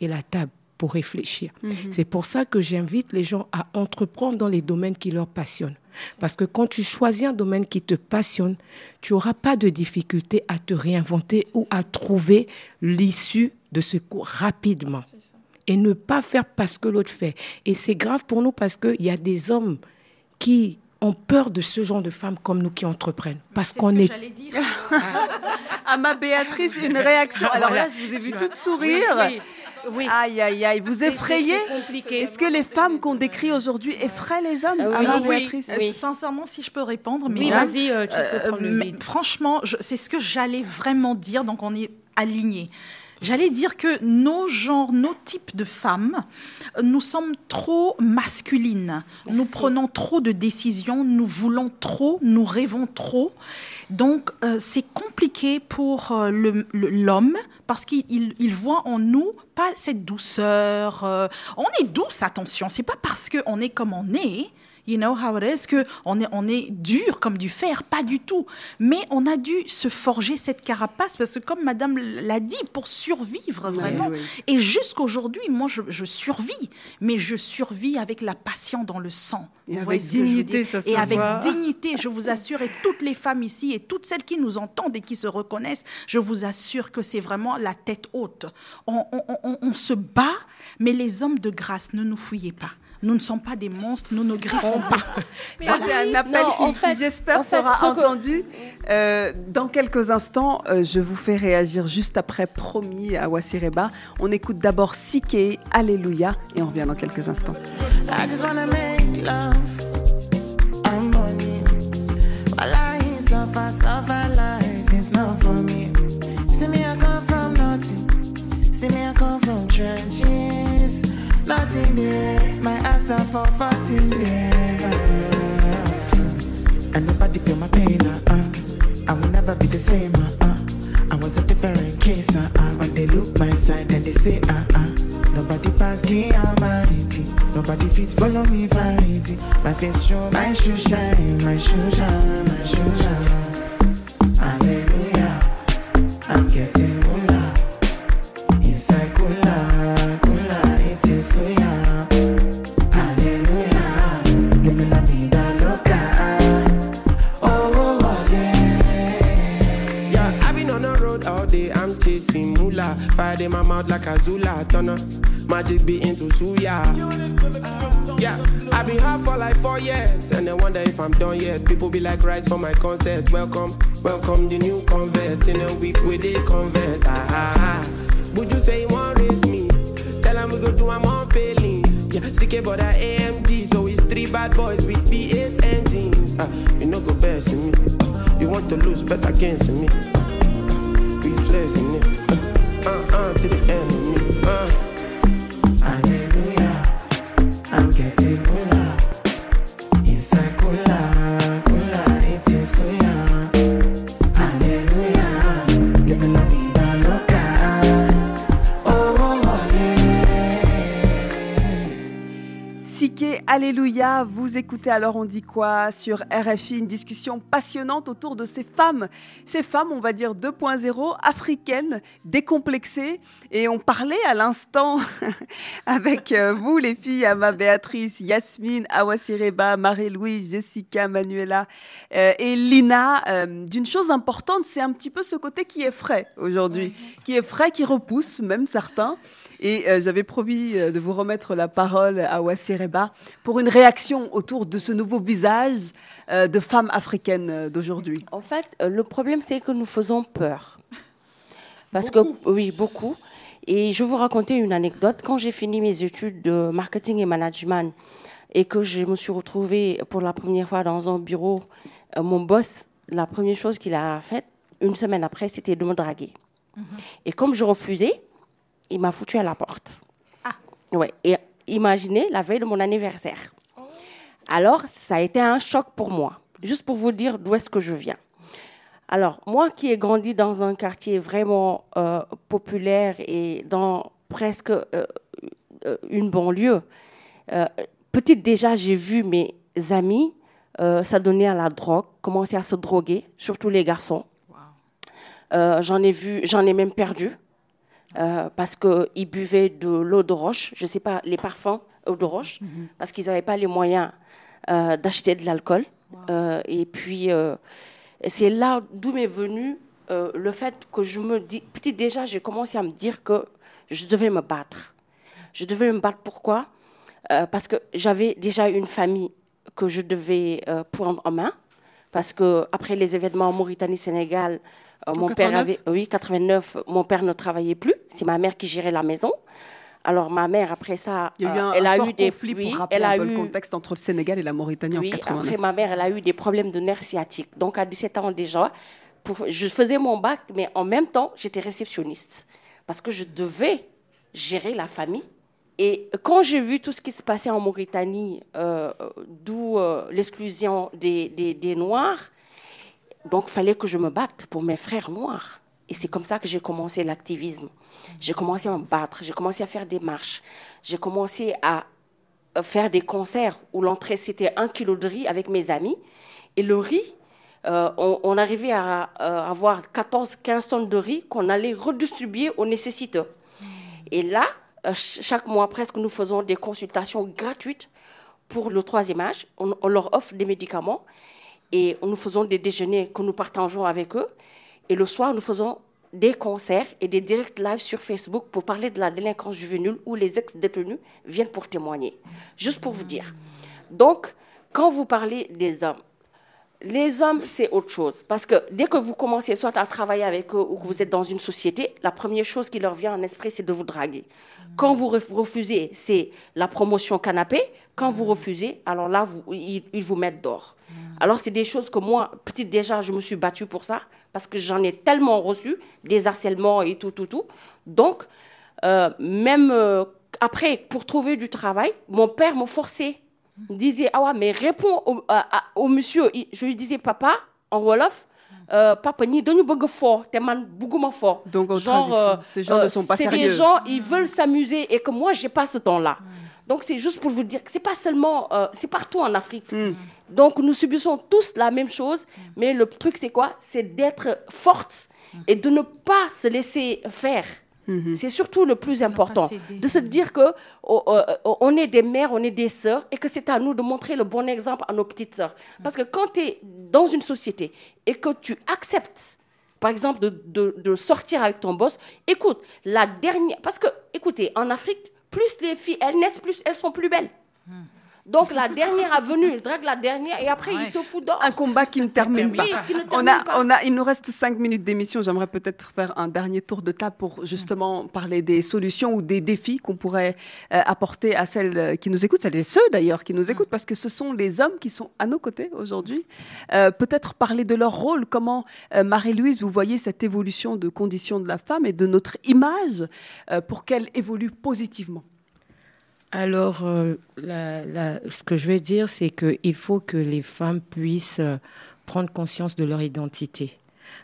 et la table pour réfléchir. Mhm. C'est pour ça que j'invite les gens à entreprendre dans les domaines qui leur passionnent. Parce que quand tu choisis un domaine qui te passionne, tu n'auras pas de difficulté à te réinventer ou à trouver l'issue de ce cours rapidement. et ne pas faire parce que l'autre fait. Et c'est grave pour nous parce qu'il y a des hommes qui ont peur de ce genre de femmes comme nous qui entreprennent. Parce qu'on est. J'allais dire. À ma Béatrice, une réaction. Alors là, je vous ai vu toute sourire. Oui, oui. Aïe, aïe, aïe, vous effrayez c'est compliqué. Est-ce que les femmes qu'on décrit aujourd'hui effraient les hommes Euh, oui, Béatrice oui. Sincèrement, si je peux répondre, Oui, mesdames, vas-y, euh, tu peux Euh, prendre le mais franchement, je- c'est ce que j'allais vraiment dire, donc on est alignés. J'allais dire que nos genres, nos types de femmes, nous sommes trop masculines. Nous prenons trop de décisions, nous voulons trop, nous rêvons trop. Donc, euh, c'est compliqué pour euh, l'homme parce qu'il il- il voit en nous pas cette douceur. euh, on est douce, attention. C'est pas parce qu'on est comme on est. You know how it is, que on est, on est dur comme du fer, pas du tout. Mais on a dû se forger cette carapace parce que, comme Madame l'a dit, pour survivre vraiment. oui. Et jusqu'aujourd'hui, moi, je, je survis, mais je survis avec la passion dans le sang. Et Vous avec dignité, ça se Et avec voit. dignité, je vous assure, et toutes les femmes ici, et toutes celles qui nous entendent et qui se reconnaissent, je vous assure que c'est vraiment la tête haute. On, on- on- on se bat, mais les hommes de grâce, ne nous fouillez pas. Nous ne sommes pas des monstres, nous ne griffons pas. Ça, c'est un appel Non, qui, en qui, fait- j'espère, en fait, sera que- entendu. Euh, dans quelques instants, euh, je vous fais réagir juste après, promis, à Wassireba. On écoute d'abord Sike, Alléluia, et on revient dans quelques instants. I just wanna make love. I'm on you. While I suffer, suffer life is not for me. See me, I come from nothing. See me, I come from trenches. Nothing there. My answer for 14 years. And nobody feel my pain, uh, uh. I will never be the same, uh, uh. I was a different case, uh, uh. When they look my side and they say, uh, uh. Nobody pass the almighty. Nobody fits follow me vanity. My face show, my shoe shine, my shoe shine, my shoe shine. Like a Zula Turner. Magic be into suya. Yeah, I've been hard for like four years, and I wonder if I'm done yet. People be like, rise for my concert. Welcome, welcome the new convert. In a week with they convert. Ah, ah, ah. Would you say you want raise me? Tell him we go do I'm failing. Yeah, CK but I AMG, so it's three bad boys with V8 engines. Ah, you know go best in me. Ah, you want to lose, bet against me. We flexing it. Uh, uh, uh, to the end vous écoutez alors on dit quoi sur RFI, une discussion passionnante autour de ces femmes, ces femmes on va dire 2.0 africaines, décomplexées. Et on parlait à l'instant avec euh, vous les filles, Ama Béatrice, Yasmine, Awasireba, Marie-Louise, Jessica, Manuela euh, et Lina euh, d'une chose importante, c'est un petit peu ce côté qui est frais aujourd'hui, qui est frais, qui repousse même certains. Et euh, j'avais promis de vous remettre la parole à Wassireba pour une réaction autour de ce nouveau visage euh, de femme africaine euh, d'aujourd'hui. En fait, euh, le problème, c'est que nous faisons peur. Parce que, oui, beaucoup. Et je vais vous raconter une anecdote. Quand j'ai fini mes études de marketing et management et que je me suis retrouvée pour la première fois dans un bureau, mon boss, la première chose qu'il a faite, une semaine après, c'était de me draguer. Et comme je refusais, il m'a foutu à la porte. Ouais. Et imaginez la veille de mon anniversaire. Alors, ça a été un choc pour moi. Juste pour vous dire d'où est-ce que je viens. Alors, moi qui ai grandi dans un quartier vraiment euh, populaire et dans presque euh, euh, une banlieue, euh, petite déjà, j'ai vu mes amis s'adonner à la drogue, commencer à se droguer, surtout les garçons. J'en ai vu, j'en ai même perdu parce qu'ils buvaient de l'eau de roche, je ne sais pas, les parfums eau de roche, parce qu'ils n'avaient pas les moyens euh, d'acheter de l'alcool. Euh, et puis, euh, c'est là d'où m'est venu le fait que je me dis, petit déjà, j'ai commencé à me dire que je devais me battre. Je devais me battre pourquoi? Parce que j'avais déjà une famille que je devais prendre en main. Parce que après les événements en Mauritanie, Sénégal, euh, mon père 89? avait, oui, 89, mon père ne travaillait plus. C'est ma mère qui gérait la maison. Alors ma mère après ça, Il y a eu euh, un, elle a eu des, conflit oui, pour rappeler elle a eu, le contexte entre le Sénégal et la Mauritanie oui, en 89. après ma mère, elle a eu des problèmes de nerfs sciatiques. Donc à 17 ans déjà, pour- je faisais mon bac, mais en même temps, j'étais réceptionniste. Parce que je devais gérer la famille. Et quand j'ai vu tout ce qui se passait en Mauritanie, euh, d'où euh, l'exclusion des, des- des Noirs, donc il fallait que je me batte pour mes frères noirs. Et c'est comme ça que j'ai commencé l'activisme. J'ai commencé à me battre, j'ai commencé à faire des marches, j'ai commencé à euh, faire des concerts où l'entrée c'était un kilo de riz avec mes amis. Et le riz, euh, on, arrivait à euh, avoir 14-15 tonnes de riz qu'on allait redistribuer aux nécessiteux. Et là, ch- chaque mois presque, nous faisons des consultations gratuites pour le troisième âge. On leur offre des médicaments et nous faisons des déjeuners que nous partageons avec eux. Et le soir, nous faisons des concerts et des directs live sur Facebook pour parler de la délinquance juvénile où les ex-détenus viennent pour témoigner. Juste pour vous dire. Donc, quand vous parlez des hommes, les hommes, c'est autre chose. Parce que dès que vous commencez soit à travailler avec eux ou que vous êtes dans une société, la première chose qui leur vient en esprit, c'est de vous draguer. Quand vous ref- refusez, c'est la promotion canapé. Quand vous refusez, alors là, ils vous mettent dehors. Alors, c'est des choses que moi, petite déjà, je me suis battue pour ça, parce que j'en ai tellement reçu, des harcèlements et tout, tout, tout. Donc, euh, même euh, après, pour trouver du travail, mon père me forçait. Disait, ah ouais, mais réponds au, à- au monsieur. Je lui disais, papa, en Wolof, euh, papa, ni dañu bëgg fort, te man bëgguma fort. Donc, en Genre, traduction, ces gens ne sont pas c'est sérieux. des gens, ils veulent s'amuser et que moi, j'ai pas ce temps-là. Donc, c'est juste pour vous dire que c'est pas seulement, euh, c'est partout en Afrique. Donc, nous subissons tous la même chose, mais le truc, c'est quoi? C'est d'être forte et de ne pas se laisser faire. C'est surtout le plus important. De se dire que oh, euh, oh, on est des mères, on est des sœurs et que c'est à nous de montrer le bon exemple à nos petites sœurs. Parce que quand tu es dans une société et que tu acceptes, par exemple, de, de- de sortir avec ton boss, écoute, la dernière. Parce que, écoutez, en Afrique, plus les filles, elles naissent, plus elles sont plus belles. Donc la dernière à venue, il drague la dernière et après il te fout dehors. Un combat qui ne termine Oui, pas. qui ne On a, pas. on a, il nous reste cinq minutes d'émission. J'aimerais peut-être faire un dernier tour de table pour justement parler des solutions ou des défis qu'on pourrait euh, apporter à celles qui nous écoutent, celles et ceux d'ailleurs qui nous écoutent, parce que ce sont les hommes qui sont à nos côtés aujourd'hui. Euh, peut-être parler de leur rôle. Comment, euh, Marie-Louise, vous voyez cette évolution de conditions de la femme et de notre image euh, pour qu'elle évolue positivement? Alors, euh, ce que je vais dire, c'est qu'il faut que les femmes puissent euh, prendre conscience de leur identité.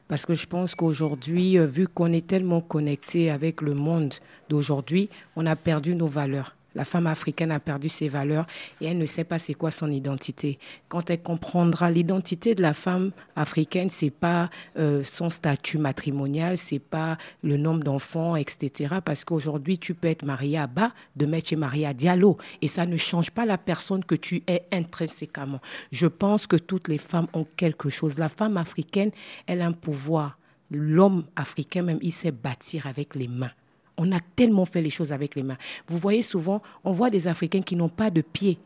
Parce que je pense qu'aujourd'hui, euh, vu qu'on est tellement connecté avec le monde d'aujourd'hui, on a perdu nos valeurs. La femme africaine a perdu ses valeurs et elle ne sait pas c'est quoi son identité. Quand elle comprendra l'identité de la femme africaine, c'est pas euh, son statut matrimonial, c'est pas le nombre d'enfants, etc. Parce qu'aujourd'hui, tu peux être marié à bas, demain tu es marié à Diallo et ça ne change pas la personne que tu es intrinsèquement. Je pense que toutes les femmes ont quelque chose. La femme africaine, elle a un pouvoir. L'homme africain même, il sait bâtir avec les mains. On a tellement fait les choses avec les mains. Vous voyez souvent, on voit des Africains qui n'ont pas de pieds.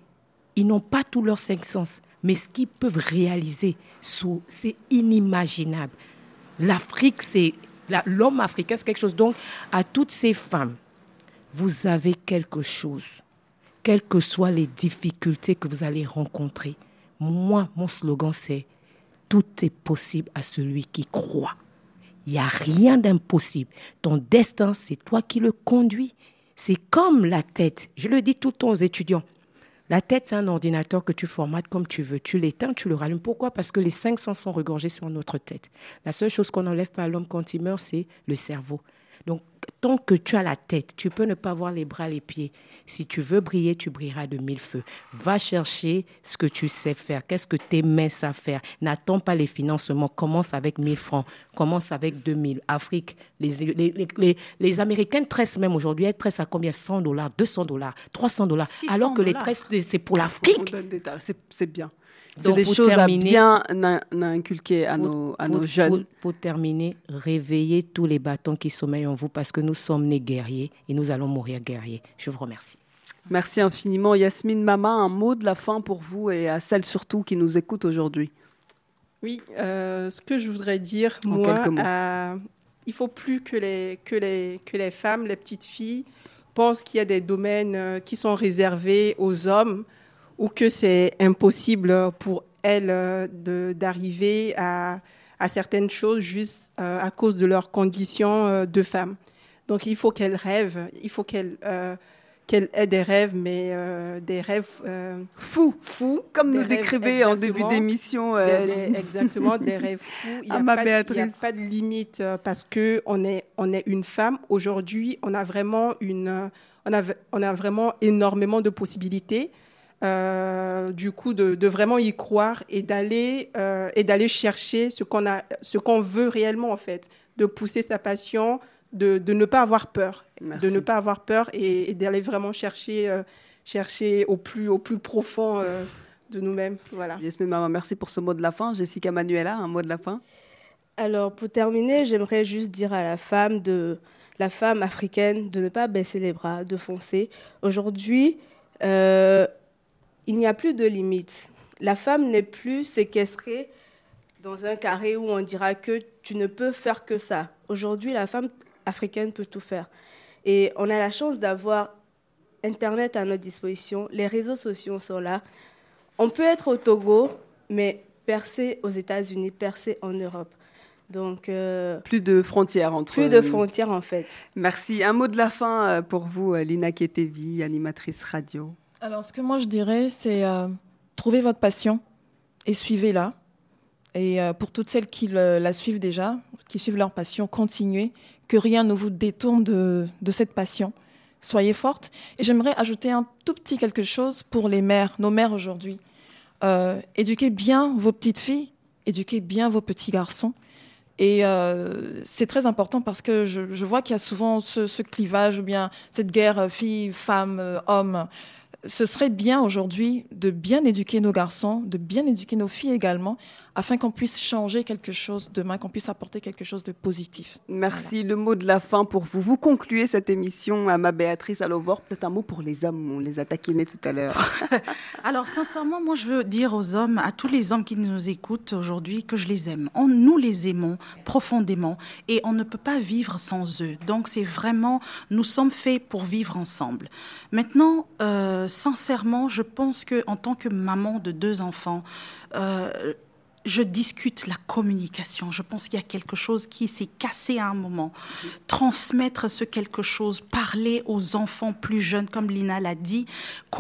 Ils n'ont pas tous leurs cinq sens. Mais ce qu'ils peuvent réaliser, c'est inimaginable. L'Afrique, c'est l'homme africain, c'est quelque chose. Donc, à toutes ces femmes, vous avez quelque chose, quelles que soient les difficultés que vous allez rencontrer. Moi, mon slogan, c'est tout est possible à celui qui croit. Il n'y a rien d'impossible. Ton destin, c'est toi qui le conduis. C'est comme la tête. Je le dis tout le temps aux étudiants. La tête, c'est un ordinateur que tu formates comme tu veux. Tu l'éteins, tu le rallumes. Pourquoi? Parce que les cinq sens sont regorgés sur notre tête. La seule chose qu'on n'enlève pas à l'homme quand il meurt, c'est le cerveau. Donc, tant que tu as la tête, tu peux ne pas voir les bras, les pieds. Si tu veux briller, tu brilleras de mille feux. Va chercher ce que tu sais faire. Qu'est-ce que tes mains savent faire? N'attends pas les financements. Commence avec 1000 francs. Commence avec 2000. Afrique, les, les, les, les, Américaines tressent même aujourd'hui. Elles tressent à combien? 100 dollars, 200 dollars, 300 dollars. Alors que les tresses, c'est pour l'Afrique. c'est bien. C'est des choses à bien inculquer à, nos, à nos jeunes. Pour, terminer, réveillez tous les bâtons qui sommeillent en vous parce que nous sommes nés guerriers et nous allons mourir guerriers. Je vous remercie. Merci infiniment. Yasmine Mama, un mot de la fin pour vous et à celles surtout qui nous écoutent aujourd'hui. Oui, euh, ce que je voudrais dire, moi, euh, il faut plus que les, que, les, que les femmes, les petites filles, pensent qu'il y a des domaines euh, qui sont réservés aux hommes ou que c'est impossible pour elles euh, d'arriver à, à, certaines choses juste euh, à cause de leurs conditions de femmes. Donc il faut qu'elles rêvent, il faut qu'elles qu'elle ait des rêves, mais euh, des rêves euh, fous. Fous, comme nous décrivez en début d'émission. Euh, exactement, des rêves fous. Il n'y a, a, pas de limite parce qu'on est, on est une femme. Aujourd'hui, on a vraiment une, on a, on a vraiment énormément de possibilités. Du coup, de, de, vraiment y croire et d'aller et d'aller chercher ce qu'on a, ce qu'on veut réellement en fait, de pousser sa passion, de, ne pas avoir peur, de ne pas avoir peur et, d'aller vraiment chercher, euh, chercher au plus, au plus profond euh, de nous-mêmes. Voilà. Maman, merci pour ce mot de la fin. Jessica Manuela, un mot de la fin? Alors pour terminer, j'aimerais juste dire à la femme de la femme africaine de ne pas baisser les bras, de foncer. Aujourd'hui, euh, il n'y a plus de limites. La femme n'est plus séquestrée dans un carré où on dira que tu ne peux faire que ça. Aujourd'hui, la femme africaine peut tout faire. Et on a la chance d'avoir Internet à notre disposition, les réseaux sociaux sont là. On peut être au Togo, mais percer aux États-Unis, percer en Europe. Donc euh, plus de frontières entre plus de frontières en fait. Merci. Un mot de la fin euh, pour vous, euh, Lina Ketevi, animatrice radio. Alors ce que moi je dirais, c'est trouver votre passion et suivez-la. Et pour toutes celles qui la suivent déjà, qui suivent leur passion, continuez que rien ne vous détourne de, cette passion. Soyez forte. Et j'aimerais ajouter un tout petit quelque chose pour les mères, nos mères aujourd'hui. Euh, éduquez bien vos petites filles, éduquez bien vos petits garçons. Et euh, c'est très important parce que je, vois qu'il y a souvent ce, clivage ou bien cette guerre fille, femme, euh. Ce serait bien aujourd'hui de bien éduquer nos garçons, de bien éduquer nos filles également, afin qu'on puisse changer quelque chose demain, qu'on puisse apporter quelque chose de positif. Merci. Le mot de la fin pour vous. Vous concluez cette émission à ma Béatrice Alovor. Peut-être un mot pour les hommes. On les a taquinés tout à l'heure. Alors, sincèrement, moi, je veux dire aux hommes, à tous les hommes qui nous écoutent aujourd'hui, que je les aime. On, nous les aimons profondément et on ne peut pas vivre sans eux. Donc, c'est vraiment, nous sommes faits pour vivre ensemble. Maintenant, euh, sincèrement, je pense que en tant que maman de deux enfants, euh, je discute la communication. Je pense qu'il y a quelque chose qui s'est cassé à un moment. Transmettre ce quelque chose, parler aux enfants plus jeunes, comme Lina l'a dit,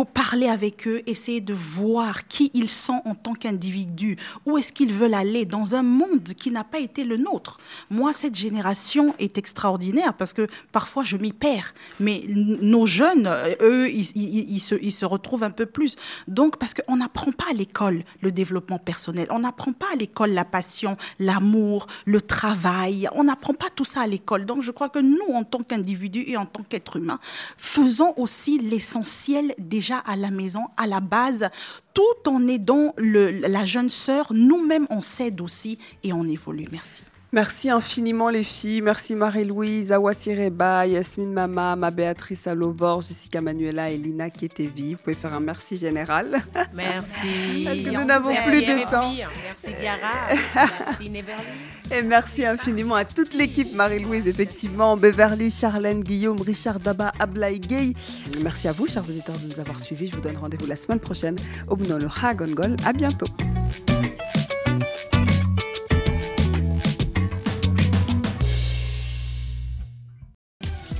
parler avec eux, essayer de voir qui ils sont en tant qu'individus, où est-ce qu'ils veulent aller dans un monde qui n'a pas été le nôtre. Moi, cette génération est extraordinaire parce que parfois je m'y perds, mais nos jeunes, eux, ils, se retrouvent un peu plus. Donc, parce qu'on n'apprend pas à l'école le développement personnel, on n'apprend pas à l'école la passion, l'amour, le travail. On n'apprend pas tout ça à l'école. Donc je crois que nous, en tant qu'individus et en tant qu'êtres humains, faisons aussi l'essentiel déjà à la maison, à la base, tout en aidant la jeune sœur. Nous-mêmes, on s'aide aussi et on évolue. Merci. Merci infiniment les filles. Merci Marie-Louise, Awasi Reba, Yasmine Mama, ma Béatrice Alovor, Jessica Manuela et Lina qui étaient vives. Vous pouvez faire un merci général. Merci. Parce que nous n'avons plus de temps. Merci Diara. merci Et merci infiniment à toute l'équipe Marie-Louise, effectivement, Beverly, Charlène, Guillaume, Richard Daba, Ablaï Gay. Merci à vous, chers auditeurs, de nous avoir suivis. Je vous donne rendez-vous la semaine prochaine au Bnolo Hagongol. À bientôt.